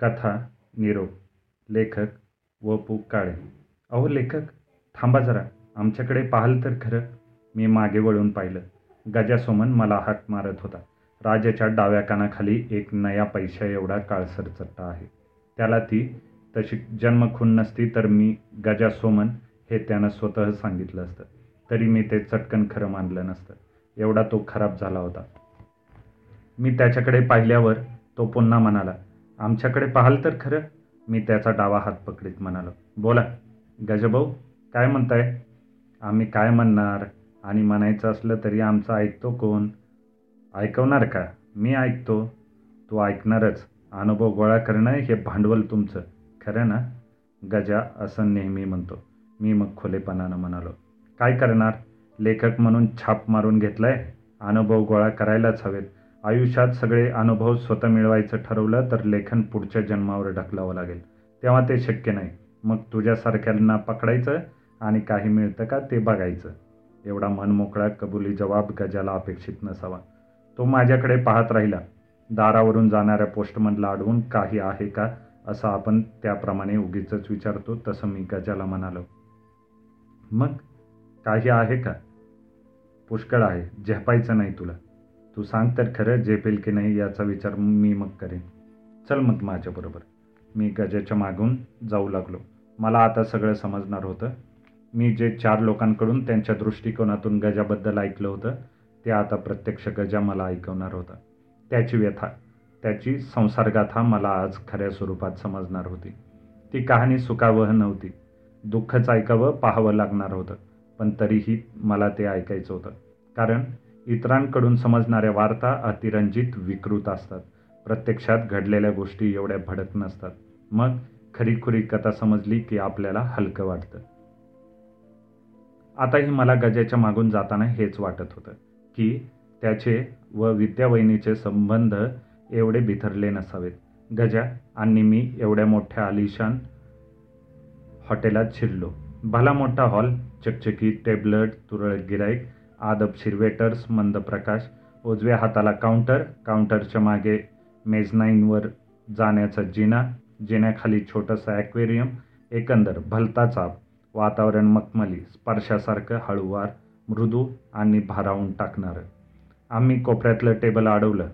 कथा निरोप लेखक व पु काळे. अहो लेखक थांबा जरा. आमच्याकडे पाहाल तर खरं. मी मागे वळून पाहिलं. गजासोमन मला हात मारत होता. राजाच्या डाव्या कानाखाली एक नया पैशा एवढा काळसर चट्टा आहे. त्याला ती तशी जन्मखून नसती तर मी गजासोमन हे त्यानं स्वतः सांगितलं असतं. तरी मी ते चटकन खरं मानलं नसतं. एवढा तो खराब झाला होता. मी त्याच्याकडे पाहिल्यावर तो पुन्हा म्हणाला आमच्याकडे पाहाल तर खरं. मी त्याचा डावा हात पकडीत म्हणालो. बोला. गजभाऊ काय म्हणताय? आम्ही काय म्हणणार? आणि म्हणायचं असलं तरी आमचं ऐकतो कोण? ऐकवणार का? मी ऐकतो. तू ऐकणारच. अनुभव गोळा करणं हे भांडवल तुमचं. खरं ना? गजा असं नेहमी म्हणतो. मी मग खुलेपणानं म्हणालो. काय करणार? लेखक म्हणून छाप मारून घेतलाय? अनुभव गोळा करायलाच हवेत. आयुष्यात सगळे अनुभव स्वतः मिळवायचं ठरवलं तर लेखन पुढच्या जन्मावर ढकलावं लागेल. तेव्हा ते शक्य नाही. मग तुझ्यासारख्यांना पकडायचं आणि काही मिळतं का ते बघायचं. एवढा मनमोकळा कबुली जवाब गजाला अपेक्षित नसावा. तो माझ्याकडे पाहत राहिला. दारावरून जाणाऱ्या पोस्टमनला अडवून काही आहे का असं आपण त्याप्रमाणे उगीच विचारतो तसं मी गजाला म्हणालो. मग काही आहे का? पुष्कळ आहे. झेपायचं नाही तुला. तू सांग तर खरं झेपेल की नाही याचा विचार मी मग करेन. चल मग माझ्याबरोबर मी गजाच्या मागून जाऊ लागलो. मला आता सगळं समजणार होतं. मी जे चार लोकांकडून त्यांच्या दृष्टिकोनातून गजाबद्दल ऐकलं होतं ते आता प्रत्यक्ष गजा मला ऐकवणार होता. त्याची व्यथा त्याची संसर्गाथा मला आज खऱ्या स्वरूपात समजणार होती. ती कहाणी सुखावह नव्हती. दुःखच ऐकावं पाहावं लागणार होतं. पण तरीही मला ते ऐकायचं होतं. कारण इतरांकडून समजणाऱ्या वार्ता अतिरंजित विकृत असतात. प्रत्यक्षात घडलेल्या गोष्टी एवढ्या भडक नसतात. मग खरीखुरी कथा समजली की आपल्याला हलकं वाटतं. आताही मला गजाच्या मागून जाताना हेच वाटत होतं की त्याचे व विद्यावहिनीचे संबंध एवढे बिथरले नसावेत. गजा आणि मी एवढ्या मोठ्या आलिशान हॉटेलात शिरलो. भला मोठा हॉल चकचकी टेबलट तुरळक गिराईक आदबशीर वेटर्स मंद प्रकाश उजव्या हाताला काउंटर काउंटरच्या मागे मेजनाईनवर जाण्याचा जिना जिन्याखाली छोटंसं ॲक्वेरियम एकंदर भलता चाप वातावरण मखमली स्पर्शासारखं हळूवार मृदू आणि भारावून टाकणारं. आम्ही कोपऱ्यातलं टेबल अडवलं.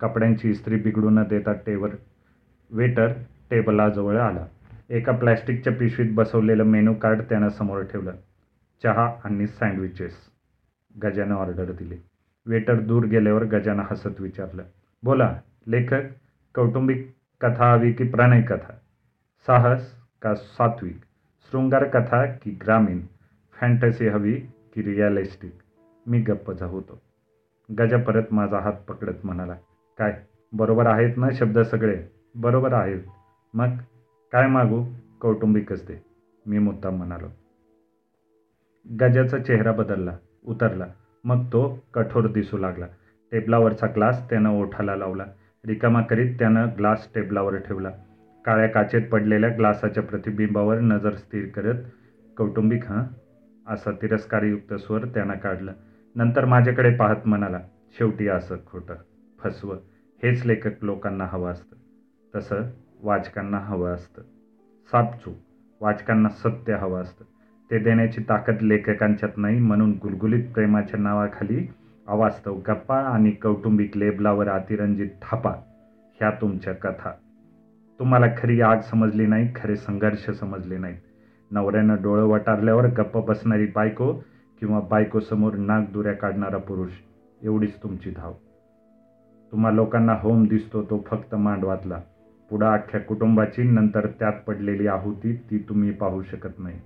कपड्यांची इस्त्री बिघडू न देता टेबल वेटर टेबलाजवळ आला. एका प्लॅस्टिकच्या पिशवीत बसवलेलं मेनू कार्ड त्यानं समोर ठेवलं. चहा आणि सँडविचेस गजानं ऑर्डर दिली. वेटर दूर गेल्यावर गजानं हसत विचारलं बोला लेखक कौटुंबिक कथा हवी की प्रणय कथा? साहस का सात्विक? शृंगार कथा की ग्रामीण? फॅन्टसी हवी की रिअलिस्टिक? मी गप्प होतो गजा परत माझा हात पकडत म्हणाला काय बरोबर आहेत ना शब्द सगळे? बरोबर आहेत. मग काय मागू? कौटुंबिकच ते मी मुद्दाम म्हणालो. गजाचा चेहरा बदलला. उतरला. मग तो कठोर दिसू लागला. टेबलावरचा ग्लास त्यानं ओठाला लावला. रिकामा करीत त्यानं ग्लास टेबलावर ठेवला. काळ्या काचेत पडलेल्या ग्लासाच्या प्रतिबिंबावर नजर स्थिर करत कौटुंबिक हां? असा तिरस्कारयुक्त स्वर त्यानं काढलं. नंतर माझ्याकडे पाहत म्हणाला शेवटी असं खोटं. फसवं. हेच लेखक लोकांना हवं असतं. तसं वाचकांना हवं असतं. सापचूक वाचकांना सत्य हवं असतं. ते देण्याची ताकद लेखकांच्यात नाही म्हणून गुलगुलीत प्रेमाच्या नावाखाली अवास्तव गप्पा आणि कौटुंबिक लेबलावर अतिरंजित थापा ह्या तुमच्या कथा. तुम्हाला खरी आग समजली नाही खरे संघर्ष समजले नाहीत. नवऱ्यानं डोळं वटारल्यावर गप्प बसणारी बायको किंवा बायकोसमोर नाक दुऱ्या काढणारा पुरुष एवढीच तुमची धाव. तुम्हा लोकांना होम दिसतो तो फक्त मांडवातला. पुढं अख्ख्या कुटुंबाची नंतर त्यात पडलेली आहुती ती तुम्ही पाहू शकत नाही.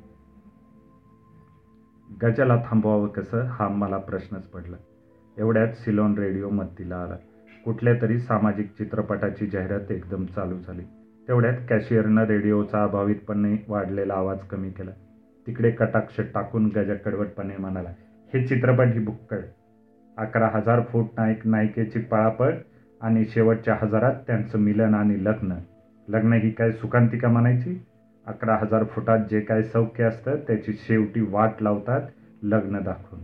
गजाला थांबवावं कसं? हा मला प्रश्नच पडला. एवढ्यात सिलॉन रेडिओ मत्तीला आला. कुठल्या तरी सामाजिक चित्रपटाची जाहिरात एकदम चालू झाली. तेवढ्यात कॅशियरनं रेडिओचा अभावितपणे वाढलेला आवाज कमी केला. तिकडे कटाक्ष टाकून गजा कडवटपणे म्हणाला हे चित्रपट ही बुक्कळ अकरा हजार फूट नायक नायिकेची पळापळ आणि शेवटच्या हजारात त्यांचं मिलन आणि लग्न. लग्न ही काय सुकांतिका म्हणायची? अकरा हजार फुटात जे काय सौख्य असतं त्याची शेवटी वाट लावतात लग्न दाखवून.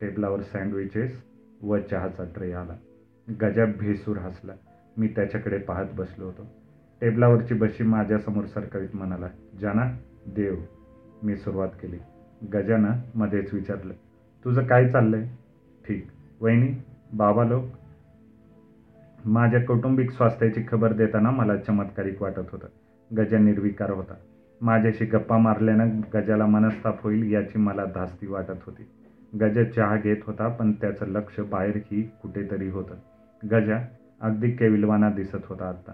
टेबलावर सँडविचेस व चहाचा ट्रे आला. गजा भेसूर हसला. मी त्याच्याकडे पाहत बसलो होतो. टेबलावरची बशी माझ्यासमोर सरकवीत म्हणाला जाना देव. मी सुरुवात केली. गजानं मध्येच विचारलं तुझं काय चाललंय? ठीक. वहिनी बाबा लोक. माझ्या कौटुंबिक स्वास्थ्याची खबर देताना मला चमत्कारिक वाटत होतं. गजा निर्विकार होता. माझ्याशी गप्पा मारल्यानं गजाला मनस्ताप होईल याची मला धास्ती वाटत होती. गजा चहा घेत होता पण त्याचं लक्ष बाहेरही कुठेतरी होतं. गजा अगदी केविलवाना दिसत होता आत्ता.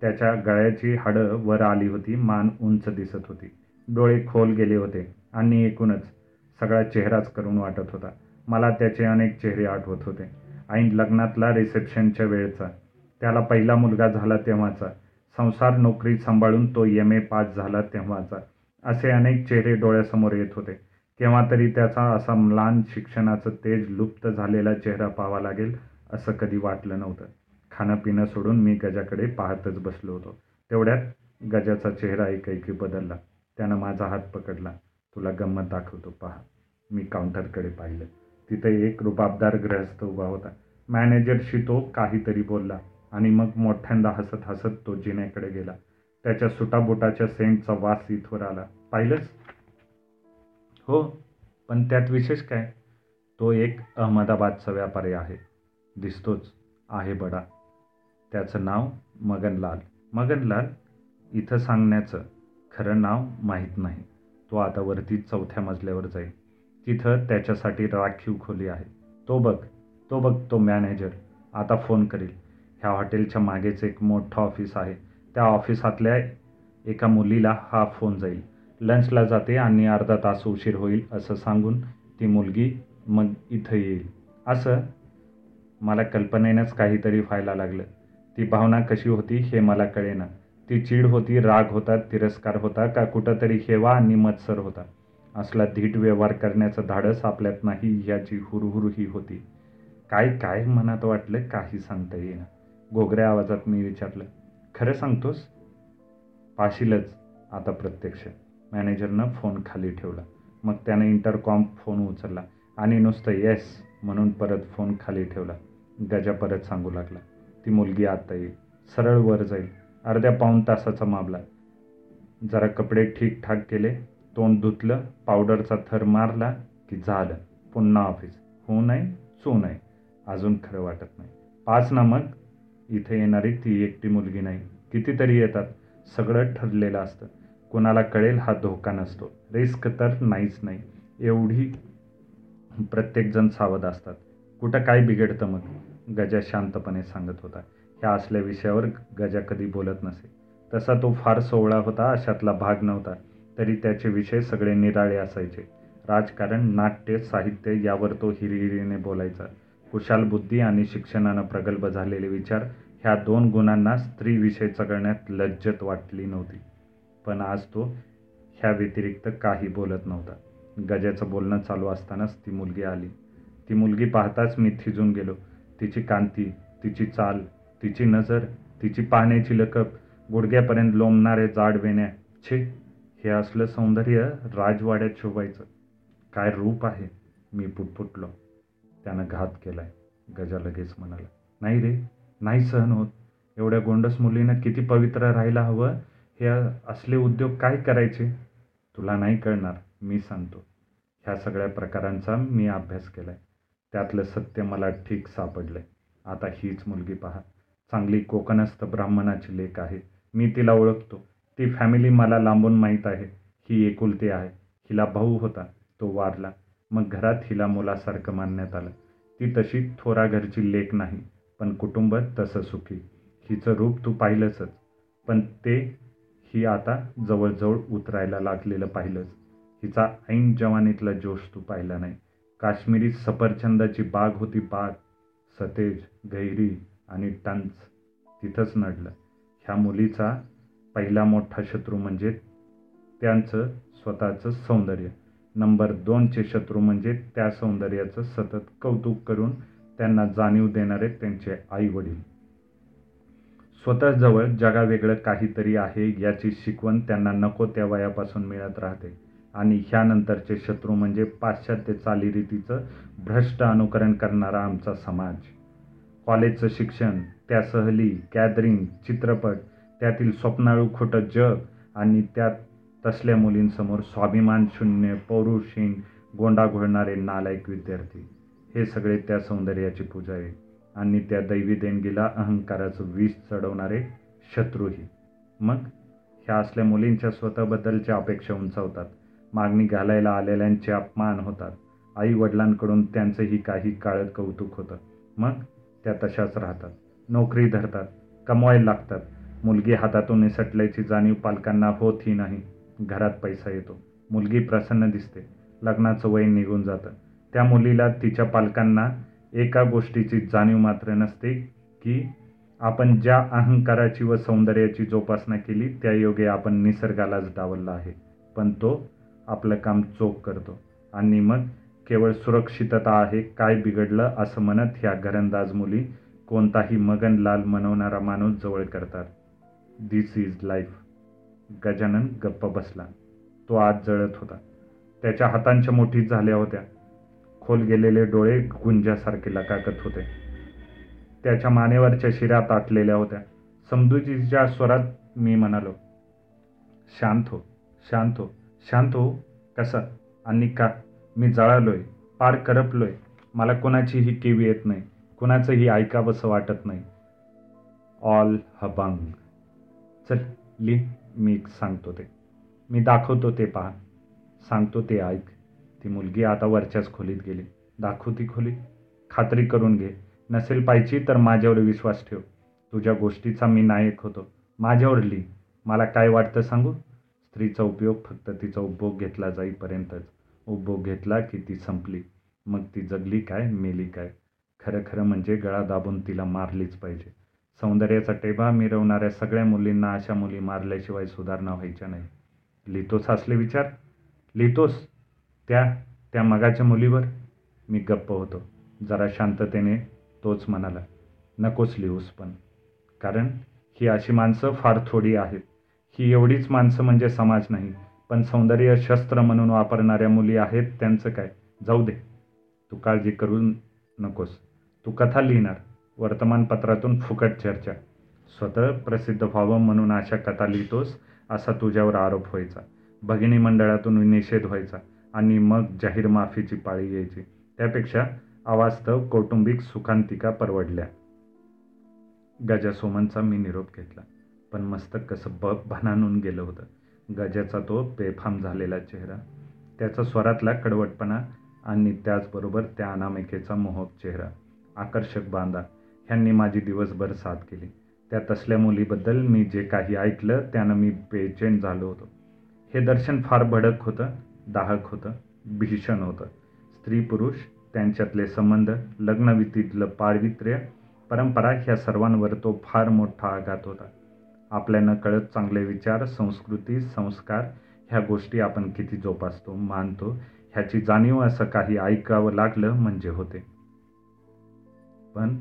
त्याच्या गळ्याची हाडं वर आली होती मान उंच दिसत होती. डोळे खोल गेले होते आणि एकूणच सगळा चेहराच करून वाटत होता. मला त्याचे अनेक चेहरे आठवत होते. ऐन लग्नातला रिसेप्शनच्या वेळचा त्याला पहिला मुलगा झाला तेव्हाचा संसार नोकरी सांभाळून तो एम ए पास झाला तेव्हाचा. असे अनेक चेहरे डोळ्यासमोर येत होते. केव्हा तरी त्याचा असा म्लान शिक्षणाचं तेज लुप्त झालेला चेहरा पाहावा लागेल असं कधी वाटलं नव्हतं. खाणं पिणं सोडून मी गजाकडे पाहतच बसलो होतो. तेवढ्यात गजाचा चेहरा एकाएकी बदलला. त्यानं माझा हात पकडला. तुला गंमत दाखवतो पहा. मी काउंटरकडे पाहिलं. तिथे एक रुबाबदार ग्रहस्थ उभा होता. मॅनेजरशी तो काहीतरी बोलला. आणि मग मोठ्यांदा हसत हसत तो जिन्याकडे गेला. त्याच्या सुटाबुटाच्या सेंटचा वास इथवर आला. पाहिलंच? हो पण त्यात विशेष काय? तो एक अहमदाबादचा व्यापारी आहे. दिसतोच आहे बडा. त्याचं नाव मगनलाल. मगनलाल? इथं सांगण्याचं खरं नाव माहीत नाही. तो आता वरती चौथ्या मजल्यावर जाईल. तिथं त्याच्यासाठी राखीव खोली आहे. तो बघ तो बघ तो मॅनेजर. आता फोन करील. ह्या हॉटेलच्या मागेच एक मोठं ऑफिस आहे. त्या ऑफिसातल्या एका मुलीला हा फोन जाईल. लंचला जाते आणि अर्धा तास उशीर होईल असं सांगून ती मुलगी मग इथं येईल. असं मला कल्पनेनंच काहीतरी व्हायला लागलं. ती भावना कशी होती हे मला कळेना. ती चीड होती राग होता तिरस्कार होता का कुठंतरी हेवा आणि मत्सर होता. असला धीट व्यवहार करण्याचं धाडस आपल्यात नाही याची हुरहुरही होती. काय काय मनात वाटलं काही सांगता येईना. घोगऱ्या आवाजात मी विचारलं खरं सांगतोस? पाशीलच आता प्रत्यक्ष. मॅनेजरनं फोन खाली ठेवला. मग त्यानं इंटरकॉम फोन उचलला आणि नुसतं येस म्हणून परत फोन खाली ठेवला. गजा परत सांगू लागला. ती मुलगी आता येईल. सरळ वर जाईल. अर्ध्या पाऊण तासाचा मामला. जरा कपडे ठीकठाक केले तोंड धुतलं पावडरचा थर मारला की झालं. पुन्हा ऑफिस. होऊ नये चू नये. अजून खरं वाटत नाही. पाच ना मग इथे येणारी ती एकटी मुलगी नाही. कितीतरी येतात. सगळं ठरलेलं असतं. कोणाला कळेल हा धोका नसतो. रिस्क तर नाहीच नाही. एवढी प्रत्येकजण सावध असतात. कुठं काय बिघडतं मग? गजा शांतपणे सांगत होता. ह्या असल्या विषयावर गजा कधी बोलत नसे. तसा तो फार सोहळा होता अशातला भाग नव्हता. तरी त्याचे विषय सगळे निराळे असायचे. राजकारण नाट्य साहित्य यावर तो हिरिहिरीने बोलायचा. कुशाल बुद्धी आणि शिक्षणानं प्रगल्भ झालेले विचार ह्या दोन गुणांना स्त्रीविषयी चगळण्यात लज्जत वाटली नव्हती. पण आज तो ह्या व्यतिरिक्त काही बोलत नव्हता. गजाचं बोलणं चालू असतानाच ती मुलगी आली. ती मुलगी पाहताच मी थिजून गेलो. तिची कांती तिची चाल तिची नजर तिची पाहण्याची लकप गुडघ्यापर्यंत लोंबणारे जाड वेण्या छे हे असलं सौंदर्य राजवाड्यात शोभायचं. काय रूप आहे? मी पुटपुटलो. त्यानं घात केला आहे गजा लगेच म्हणाला नाही रे नाही सहन होत. एवढ्या गोंडस मुलीनं किती पवित्र राहायला हवं? हे असले उद्योग काय करायचे? तुला नाही कळणार मी सांगतो. ह्या सगळ्या प्रकारांचा मी अभ्यास केला आहे त्यातलं सत्य मला ठीक सापडलं आहे आता हीच मुलगी पहा. चांगली कोकणस्थ ब्राह्मणाची लेख आहे. मी तिला ओळखतो. ती फॅमिली मला लांबून माहीत आहे. ही एकुलती आहे. हिला भाऊ होता. तो वारला. मग घरात हिला मुलासारखं मानण्यात आलं. ती तशी थोरा घरची लेख नाही पण कुटुंब तसं सुखी. हिचं रूप तू पाहिलंसच पण ते ही आता जवळजवळ उतरायला लागलेलं पाहिलंच. हिचा ऐन जवानीतला जोश तू पाहिला नाही. काश्मीरी सफरचंदाची बाग होती बाग सतेज गैरी आणि टंच. तिथंच नडलं. ह्या मुलीचा पहिला मोठा शत्रू म्हणजे त्यांचं स्वतःचं सौंदर्य. नंबर दोनचे शत्रू म्हणजे त्या सौंदर्याचं सतत कौतुक करून त्यांना जाणीव देणारे त्यांचे आई वडील स्वतःजवळ जगावेगळं काहीतरी आहे याची शिकवण त्यांना नको त्या वयापासून मिळत राहते. आणि ह्यानंतरचे शत्रू म्हणजे पाश्चात्य चालीरीतीचं भ्रष्ट अनुकरण करणारा आमचा समाज. कॉलेजचं शिक्षण त्या सहली गॅदरिंग चित्रपट त्यातील स्वप्नाळू खोटं जग आणि त्यात तसल्या मुलींसमोर स्वाभिमान शून्य पौरुषहीन गोंडा घोळणारे नालायक विद्यार्थी. हे सगळे त्या सौंदर्याची पूजा आहे आणि त्या दैवी देणगीला अहंकाराचं विष चढवणारे शत्रूही. मग ह्या असल्या मुलींच्या स्वतःबद्दलच्या अपेक्षा उंचावतात. मागणी घालायला आलेल्यांचे अपमान होतात. आई वडिलांकडून त्यांचंही काही काळ कौतुक होतं. मग त्या तशाच राहतात. नोकरी धरतात. कमवायला लागतात. मुलगी हातातून निसटल्याची जाणीव पालकांना होतही नाही. घरात पैसा येतो. मुलगी प्रसन्न दिसते. लग्नाचं वय निघून जातं. त्या मुलीला तिच्या पालकांना एका गोष्टीची जाणीव मात्र नसते की आपण ज्या अहंकाराची व सौंदर्याची जोपासना केली त्या योगे आपण निसर्गालाच डावलला आहे. पण तो आपलं काम चोख करतो. आणि मग केवळ सुरक्षितता आहे काय बिघडलं असं म्हणत ह्या घरंदाज मुली कोणताही मगनलाल मनवणारा माणूस जवळ करतात. दिस इज लाईफ गजानन गप्प बसला. तो आत जळत होता. त्याच्या हातांच्या मोठी झाल्या होत्या. खोल गेलेले डोळे गुंजासारखे लकाकत होते. त्याच्या मानेवरच्या शिऱ्या ताटलेल्या होत्या. समजुतीच्या स्वरात मी म्हणालो शांत हो शांत हो शांत हो. कसा? आणि का? मी जळालोय पार करपलोय. मला कोणाचीही केवी येत नाही कुणाचंही ऐकावंसं वाटत नाही. ऑल हबांग. चल ली. मी सांगतो ते. मी दाखवतो ते पहा. सांगतो ते ऐक. ती मुलगी आता वरच्याच खोलीत गेली. दाखव ती खोली. खात्री करून घे. नसेल पाहिजे तर माझ्यावर विश्वास ठेव. तुझ्या गोष्टीचा मी नायक होतो. माझ्यावर लिही. मला काय वाटतं सांगू? स्त्रीचा उपयोग फक्त तिचा उपभोग घेतला जाईपर्यंतच. उपभोग घेतला की ती संपली. मग ती जगली काय मेली काय? खरं खरं म्हणजे गळा दाबून तिला मारलीच पाहिजे. सौंदर्याचा टेबा मिरवणाऱ्या सगळ्या मुलींना अशा मुली मारल्याशिवाय सुधारणा व्हायच्या नाही. लिहितोस असले विचार? लिहितोस त्या त्या मगाच्या मुलीवर? मी गप्प होतो. जरा शांततेने तोच म्हणाला. नकोच लिहूस पण. कारण ही अशी माणसं फार थोडी आहेत. ही एवढीच माणसं म्हणजे समाज नाही. पण सौंदर्य शस्त्र म्हणून वापरणाऱ्या मुली आहेत त्यांचं काय? जाऊ दे. तू काळजी करू नकोस. तू कथा लिहिणार. वर्तमानपत्रातून फुकट चर्चा. स्वतः प्रसिद्ध व्हावं म्हणून अशा कथा लिहितोस असा तुझ्यावर आरोप व्हायचा. भगिनी मंडळातून निषेध व्हायचा आणि मग जाहीर माफीची पाळी यायची त्यापेक्षा अवास्तव कौटुंबिक सुखांतिका परवडल्या. गजा सोमनचा मी निरोप घेतला. पण मस्तक कसं ब भनानून गेलं होतं. गजाचा तो बेफाम झालेला चेहरा त्याचा स्वरातला कडवटपणा आणि त्याचबरोबर त्या अनामिकेचा मोहक चेहरा. आकर्षक बांधा ह्यांनी माझी दिवसभर साथ केली. त्या तसल्या मुलीबद्दल मी जे काही ऐकलं त्यानं मी बेचैन झालो होतो. हे दर्शन फार भडक होतं दाहक होतं भीषण होतं. स्त्री पुरुष त्यांच्यातले संबंध लग्नवितीतलं पारवित्र्य परंपरा ह्या सर्वांवर तो फार मोठा आघात होता. आपल्यानं कळत चांगले विचार संस्कृती संस्कार ह्या गोष्टी आपण किती जोपासतो मानतो ह्याची जाणीव असं काही ऐकावं लागलं म्हणजे होते. पण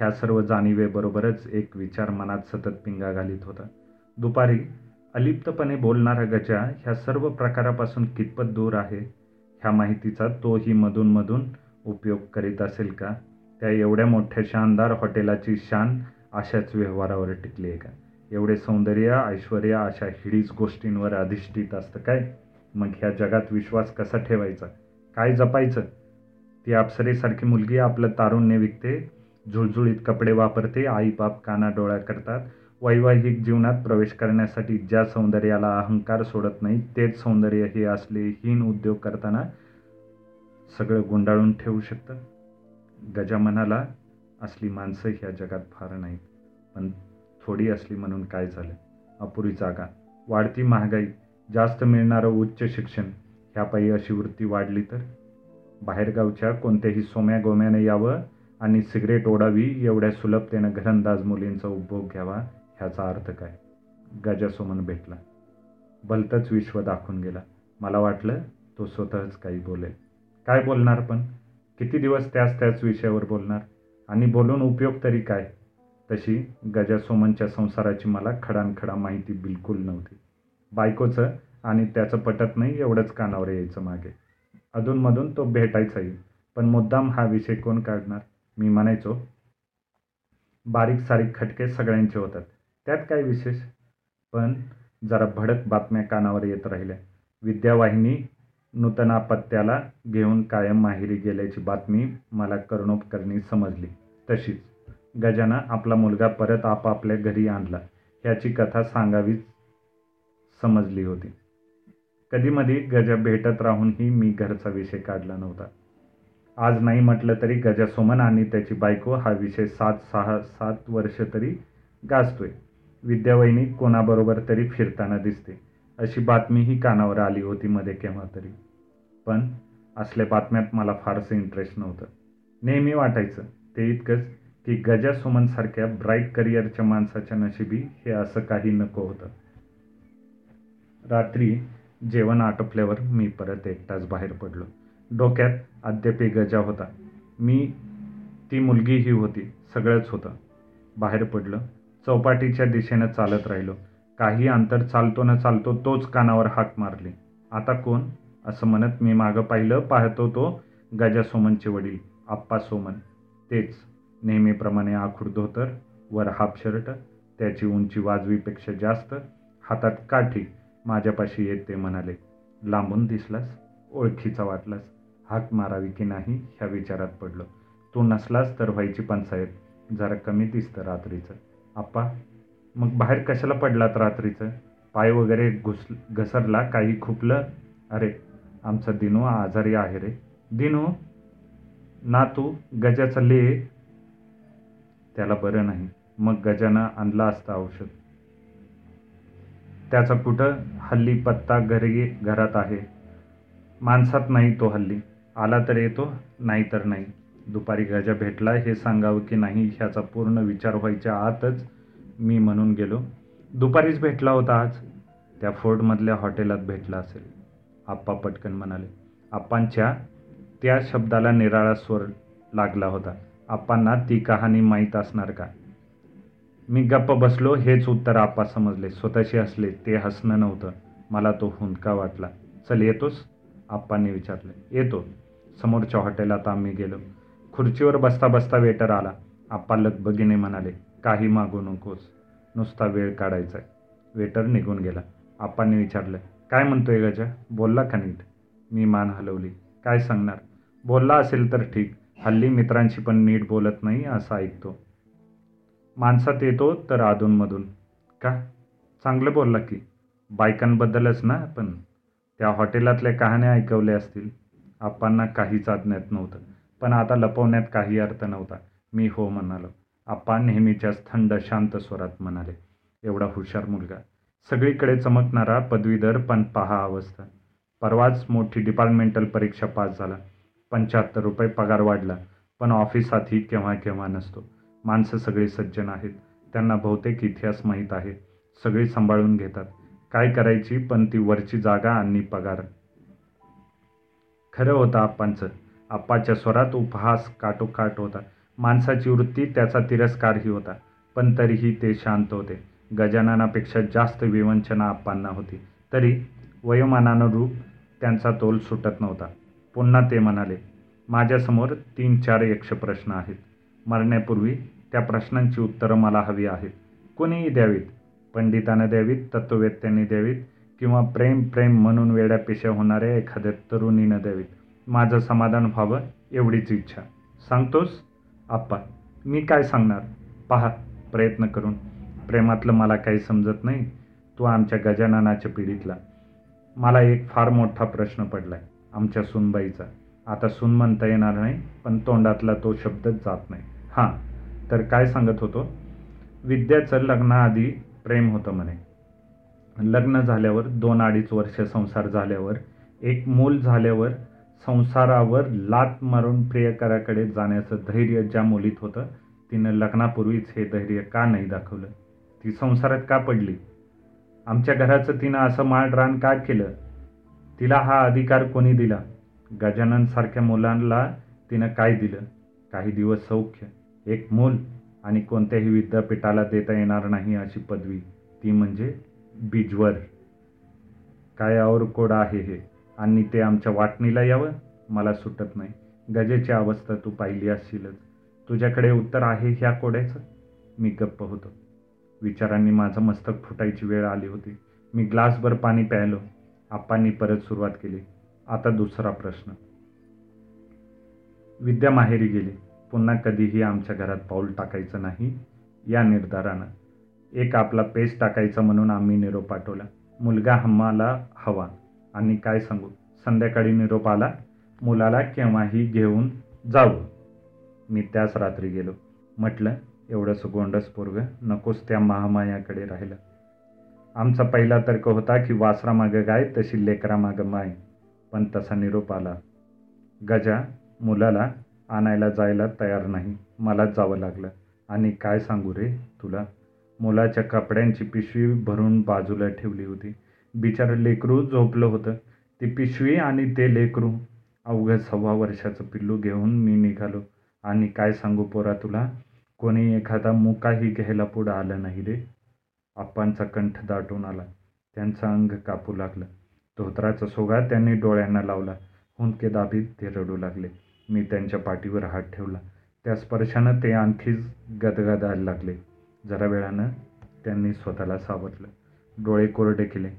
ह्या सर्व जाणीवेबरोबरच एक विचार मनात सतत पिंगा घालीत होता. दुपारी अलिप्तपणे बोलणारा गजा ह्या सर्व प्रकारापासून कितपत दूर आहे ह्या माहितीचा तोही मधूनमधून उपयोग करीत असेल का? त्या एवढ्या मोठ्या शानदार हॉटेलाची शान अशाच व्यवहारावर टिकली आहे का? एवढे सौंदर्य ऐश्वर अशा हिडीच गोष्टींवर अधिष्ठित असतं काय? मग ह्या जगात विश्वास कसा ठेवायचा? काय जपायचं? ती अप्सरेसारखी मुलगी आपलं तारुण्य विकते झुळझुळीत कपडे वापरते आईबाप काना डोळ्या करतात. वैवाहिक जीवनात प्रवेश करण्यासाठी ज्या सौंदर्याला अहंकार सोडत नाही तेच सौंदर्य हे असले हीन उद्योग करताना सगळं गुंडाळून ठेवू शकतं. गजामनाला असली माणसं ह्या जगात फार नाहीत पण थोडी असली म्हणून काय झालं? अपुरी जागा वाढती महागाई जास्त मिळणारं उच्च शिक्षण ह्यापायी अशी वृत्ती वाढली तर? बाहेरगावच्या कोणत्याही सोम्या गोम्याने यावं? आणि सिगरेट ओढावी एवढ्या सुलभतेनं घरंदाज मुलींचा उपभोग घ्यावा ह्याचा अर्थ काय? गजासोमन भेटला. भलतंच विश्व दाखवून गेला. मला वाटलं तो स्वतःच काही बोलेल. काय बोलणार पण? किती दिवस त्याच त्याच विषयावर बोलणार? आणि बोलून उपयोग तरी काय? तशी गजासोमनच्या संसाराची मला खडानखडा माहिती बिलकुल नव्हती. बायकोचं आणि त्याचं पटत नाही एवढंच कानावर यायचं मागे. अधूनमधून तो भेटायचाही पण मुद्दाम हा विषय कोण काढणार? मी म्हणायचो बारीक सारीक खटके सगळ्यांचे होतात. त्यात काय विशेष? पण जरा भडक बातम्या कानावर येत राहिल्या. विद्यावाहिनी नूतनापत्याला घेऊन कायम माहेरी गेल्याची बातमी मला करणोपकरणी समजली. तशीच गजानं आपला मुलगा परत आपापल्या घरी आणला. ह्याची कथा सांगावीच समजली होती. कधीमधी गजा भेटत राहूनही मी घरचा विषय काढला नव्हता. आज नाही म्हटलं तरी गजासोमन आणि त्याची बायको हा विषय सात सहा सात वर्ष तरी गाजतोय. विद्यावहिनी कोणाबरोबर तरी फिरताना दिसते. अशी बातमीही कानावर आली होती मध्ये केव्हा तरी. पण असल्या बातम्यात मला फारसं इंटरेस्ट नव्हतं. नेहमी वाटायचं ते इतकंच की गजा सुमनसारख्या ब्राईट करिअरच्या माणसाच्या नशिबी हे असं काही नको होतं. रात्री जेवण आटोपल्यावर मी परत एकटाच बाहेर पडलो. डोक्यात अद्याप गजा होता. मी ती मुलगीही होती सगळंच होतं. बाहेर पडलं चौपाटीच्या दिशेनं चालत राहिलो. काही अंतर चालतो न चालतो तोच कानावर हाक मारली. आता कोण? असं म्हणत मी मागं पाहिलं पाहतो तो गजा सोमनचे वडील आप्पा सोमन. तेच नेहमीप्रमाणे आखूड धोतर वर हाफ शर्ट त्याची उंची वाजवीपेक्षा जास्त हातात काठी माझ्यापाशी येत ते म्हणाले लांबून दिसलास ओळखीचा वाटलास. हाक मारावी की नाही ह्या विचारात पडलो. तू नसलास तर व्हायची पंचायत जरा कमी दिसतं रात्रीचं. आप्पा मग बाहेर कशाला पडलात रात्रीचं? पाय वगैरे घुस घसरला काही खुपलं? अरे आमचा दिनू आजारी आहे रे. दिनू? ना तू? गजाचा ले? त्याला बरं नाही. मग गजानं आणला असता औषध. त्याचा कुठं हल्ली पत्ता घरी घरात आहे? माणसात नाही तो हल्ली. आला तर येतो नाही तर नाही. दुपारी गजा भेटला हे सांगावं की नाही ह्याचा पूर्ण विचार व्हायच्या आतच मी म्हणून गेलो. दुपारीच भेटला होता आज. त्या फोर्टमधल्या हॉटेलात भेटला असेल. आप्पा पटकन म्हणाले आप्पांच्या त्या शब्दाला निराळा स्वर लागला होता. आप्पांना ती कहाणी माहीत असणार का? मी गप्प बसलो हेच उत्तर आप्पा समजले. स्वतःशी असले ते हसणं नव्हतं. मला तो हुंदका वाटला. चल येतोस? आप्पांनी विचारले. येतो. समोरच्या हॉटेलात आम्ही गेलो. खुर्चीवर बसता बसता वेटर आला. आप्पा लगबगीने म्हणाले काही मागू नकोस. नुसता वेळ काढायचा आहे वेटर निघून गेला. आप्पांनी विचारलं काय म्हणतोय गजा? बोलला का नीट? मी मान हलवली काय सांगणार? बोलला असेल तर ठीक. हल्ली मित्रांशी पण नीट बोलत नाही असं ऐकतो. माणसात येतो तर अधूनमधून. का? चांगलं बोलला की. बायकांबद्दलच ना पण. त्या हॉटेलातल्या कहाण्या ऐकवल्या असतील. आप्पांना काहीच आज्ञात नव्हतं. पण आता लपवण्यात काही अर्थ नव्हता. मी हो म्हणालो. आप्पा नेहमीच्याच थंड शांत स्वरात म्हणाले. एवढा हुशार मुलगा. सगळीकडे चमकणारा पदवीधर पण पहा अवस्था. परवाच मोठी डिपार्टमेंटल परीक्षा पास झाला. पंच्याहत्तर रुपये पगार वाढला. पण ऑफिसातही केव्हा केव्हा नसतो. माणसं सगळी सज्जन आहेत. त्यांना बहुतेक इतिहास माहीत आहे. सगळी सांभाळून घेतात. काय करायची पण ती वरची जागा आणि पगार. खरं होतं आप्पांचं. आप्पाच्या स्वरात उपहास काटोकाट होता. माणसाची वृत्ती त्याचा तिरस्कारही होता. पण तरीही ते शांत होते. गजाननापेक्षा जास्त विवंचना आप्पांना होती. तरी वयोमानानुरूप त्यांचा तोल सुटत नव्हता. पुन्हा ते म्हणाले माझ्यासमोर तीन चार यक्ष प्रश्न आहेत. मरण्यापूर्वी त्या प्रश्नांची उत्तरं मला हवी आहेत. कोणीही द्यावीत. पंडितानं द्यावीत तत्ववेत्यांनी द्यावीत किंवा प्रेम प्रेम म्हणून वेड्यापेशा होणाऱ्या एखाद्या तरुणीनं द्यावीत. माझं समाधान व्हावं एवढीच इच्छा. सांगतोस? आप्पा मी काय सांगणार? पहा प्रयत्न करून. प्रेमातलं मला काही समजत नाही. तो आमच्या गजाननाच्या पिढीतला. मला एक फार मोठा प्रश्न पडला आहे आमच्या सुनबाईचा. आता सून म्हणता येणार नाही पण तोंडातला तो शब्दच जात नाही. हां तर काय सांगत होतो? विद्याचं लग्नाआधी प्रेम होतं म्हणे. लग्न झाल्यावर दोन अडीच वर्ष संसार झाल्यावर एक मूल झाल्यावर संसारावर लात मारून प्रियकराकडे जाण्याचं धैर्य ज्या मुलीत होतं तिनं लग्नापूर्वीच हे धैर्य का नाही दाखवलं? ती संसारात का पडली? आमच्या घराचं तिनं असं माळरान का केलं? तिला हा अधिकार कोणी दिला? गजाननसारख्या मुलांना तिनं काय दिलं? काही दिवस सौख्य एक मूल आणि कोणत्याही विद्यापीठाला देता येणार नाही अशी पदवी. ती म्हणजे बीजवर. काय और कोड आहे हे? आणि ते आमच्या वाटणीला यावं? मला सुटत नाही. गजेची अवस्था तू पाहिली असशीलच. तुझ्याकडे उत्तर आहे ह्या कोड्याचं? मी गप्प होतो. विचारांनी माझं मस्तक फुटायची वेळ आली होती. मी ग्लासभर पाणी प्यायलो. आप्पांनी परत सुरुवात केली. आता दुसरा प्रश्न. विद्या माहेरी गेली. पुन्हा कधीही आमच्या घरात पाऊल टाकायचं नाही या निर्धारानं. एक आपला पेस्ट टाकायचा म्हणून आम्ही निरोप पाठवला. मुलगा आम्हाला हवा. आणि काय सांगू? संध्याकाळी निरोप आला. मुलाला केव्हाही घेऊन जावं मी त्याच रात्री गेलो. म्हटलं एवढंच गोंडस पोरग नकोच त्या महामायाकडे राहिलं. आमचा पहिला तर्क होता की वासरामागं गाय तशी लेकरामागं माय. पण तसा निरोप आला. गजा मुलाला आणायला जायला तयार नाही. मलाच जावं लागलं. आणि काय सांगू रे तुला? मुलाच्या कपड्यांची पिशवी भरून बाजूला ठेवली होती. बिचारं लेकरू झोपलं होतं. ती पिशवी आणि ते लेकरू. अवघं सव्वा वर्षाचं पिल्लू घेऊन मी निघालो. आणि काय सांगू पोरा तुला? कोणी एखादा मुकाही घ्यायला पुढं आलं नाही रे. आप्पांचा कंठ दाटून आला. त्यांचं अंग कापू लागलं. धोत्राचा सोगा त्यांनी डोळ्यांना लावला. हुंदके दाबीत ते रडू लागले. मी त्यांच्या पाठीवर हात ठेवला. त्या स्पर्शानं ते आणखीच गदगदायला लागले. जरा वेळानं त्यांनी स्वतःला सावरलं. डोळे कोरडे केले.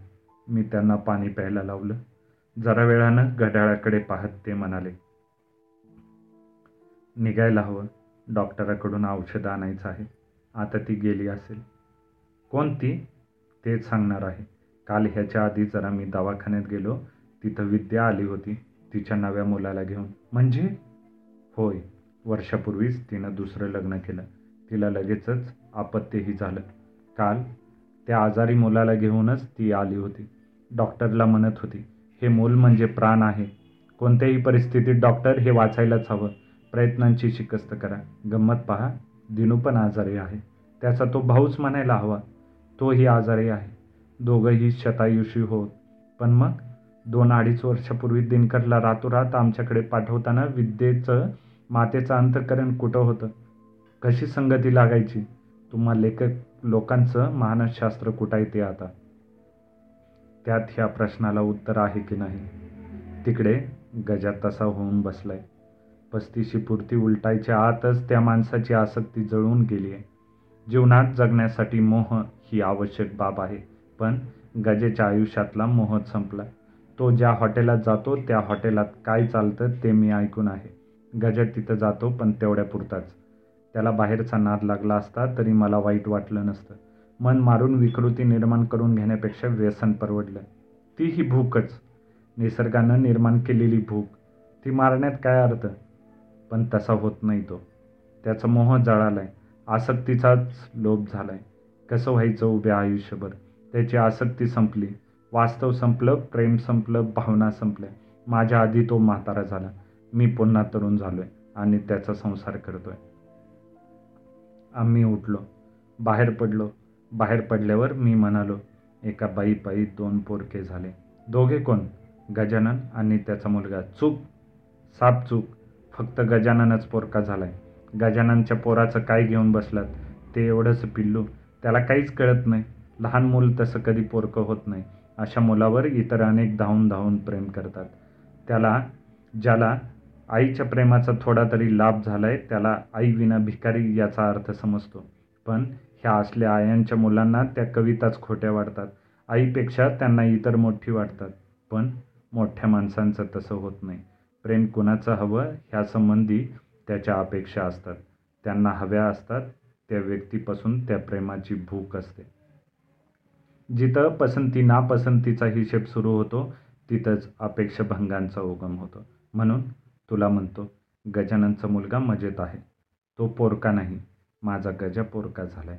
मी त्यांना पाणी प्यायला लावलं. जरा वेळानं घड्याळाकडे पाहत ते म्हणाले निघायला हवं. डॉक्टराकडून औषध आणायचं आहे. आता ती गेली असेल. कोणती तेच सांगणार आहे. काल ह्याच्या आधी जरा मी दवाखान्यात गेलो. तिथं विद्या आली होती तिच्या नव्या मुलाला घेऊन. म्हणजे? होय. वर्षापूर्वीच तिनं दुसरं लग्न केलं. तिला लगेचच आपत्तेही झालं. काल त्या आजारी मुलाला घेऊनच ती आली होती. डॉक्टरला म्हणत होती हे मूल म्हणजे प्राण आहे. कोणत्याही परिस्थितीत डॉक्टर हे वाचायलाच हवं. प्रयत्नांची शिकस्त करा. गंमत पहा दिनू पण आजारी आहे. त्याचा तो भाऊच म्हणायला हवा. तोही आजारी आहे. दोघंही शतायुषी होत. पण मग? दोन अडीच वर्षापूर्वी दिनकरला रातोरात आमच्याकडे पाठवताना विद्येचं मातेचं अंतकरण कुठं होतं? कशी संगती लागायची? तुम्हा लेखक लोकांचं मानसशास्त्र कुठं आहे ते आता? त्यात ह्या प्रश्नाला उत्तर आहे की नाही? तिकडे गजात तसा होऊन बसलाय. पस्तीशी पुरती उलटायच्या आतच त्या माणसाची आसक्ती जळून गेली आहे. जीवनात जगण्यासाठी मोह ही आवश्यक बाब आहे पण गजेच्या आयुष्यातला मोह संपला. तो ज्या हॉटेलात जातो त्या हॉटेलात काय चालतं ते मी ऐकून आहे. गजा तिथं जातो पण तेवढ्या पुरताच. त्याला बाहेरचा नाद लागला असता तरी मला वाईट वाटलं नसतं. मन मारून विकृती निर्माण करून घेण्यापेक्षा व्यसन परवडलं. ती ही भूकच. निसर्गानं निर्माण केलेली भूक. ती मारण्यात काय अर्थ? पण तसा होत नाही तो. त्याचा मोह जळालाय. आसक्तीचाच लोभ झालाय. कसं व्हायचं उभ्या आयुष्यभर? त्याची आसक्ती संपली. वास्तव संपलं प्रेम संपलं भावना संपल्या. माझ्या आधी तो म्हातारा झाला. मी पुन्हा तरुण झालोय आणि त्याचा संसार करतोय. आम्ही उठलो. बाहेर पडलो. बाहेर पडल्यावर मी म्हणालो एका बाई पायी दोन पोरके झाले. दोघे कोण? गजानन आणि त्याचा मुलगा. चूक. साप चूक. फक्त गजाननच पोरका झालाय. गजाननच्या पोराचं काय घेऊन बसलात? ते एवढंच पिल्लू. त्याला काहीच कळत नाही. लहान मूल तसं कधी पोरकं होत नाही. अशा मुलावर इतर अनेक धावून धावून प्रेम करतात. त्याला ज्याला आईच्या प्रेमाचा थोडा तरी लाभ झालाय त्याला आई विना भिकारी याचा अर्थ समजतो. पण ह्या असल्या आयांच्या मुलांना त्या कविताच खोट्या वाटतात. आईपेक्षा त्यांना इतर मोठी वाटतात. पण मोठ्या माणसांचं तसं होत नाही. प्रेम कुणाचं हवं ह्यासंबंधी त्याच्या अपेक्षा असतात. त्यांना हव्या असतात त्या व्यक्तीपासून त्या प्रेमाची भूक असते. जिथं पसंती नापसंतीचा हिशेब सुरू होतो तिथंच अपेक्षाभंगांचा उगम होतो. म्हणून तुला म्हणतो गजाननचा मुलगा मजेत आहे. तो पोरका नाही माझा गजा पोरका झालाय.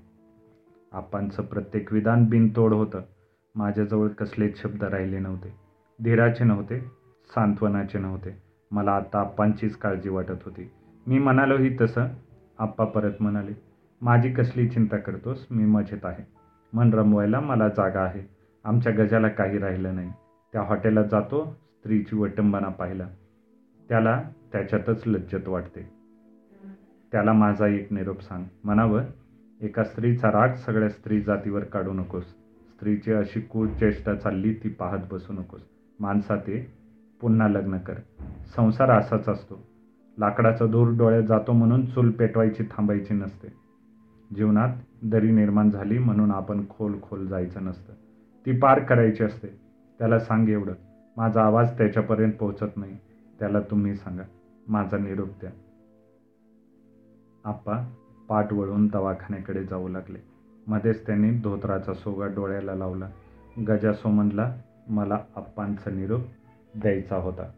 आपांचं प्रत्येक विधान बिनतोड होतं. माझ्याजवळ कसलेच शब्द राहिले नव्हते. धीराचे नव्हते सांत्वनाचे नव्हते. मला आता आप्पांचीच काळजी वाटत होती. मी म्हणालोही तसं. आप्पा परत म्हणाले माझी कसली चिंता करतोस? मी मजेत आहे. मन रमवायला मला जागा आहे. आमच्या गजाला काही राहिलं नाही. त्या हॉटेलात जातो स्त्रीची वटंबना पाहिला त्याला त्याच्यातच लज्जत वाटते. त्याला माझा एक निरोप सांग. म्हणावं एका स्त्रीचा राग सगळ्या स्त्री जातीवर काढू नकोस. स्त्रीची अशी कुचेष्टा चालली ती पाहत बसू नकोस. माणसा ते पुन्हा लग्न कर. संसार असाच असतो. लाकडाचा धूर डोळ्यात जातो म्हणून चूल पेटवायची थांबायची नसते. जीवनात दरी निर्माण झाली म्हणून आपण खोल खोल जायचं नसतं. ती पार करायची असते. त्याला सांग एवढं. माझा आवाज त्याच्यापर्यंत पोहोचत नाही. त्याला तुम्ही सांगा माझा निरोप द्या. आप्पा पाठ वळून दवाखान्याकडे जाऊ लागले. मध्येच त्यांनी धोत्राचा सोगा डोळ्याला लावला. गजा सोमनला मला आप्पांचा निरोप द्यायचा होता.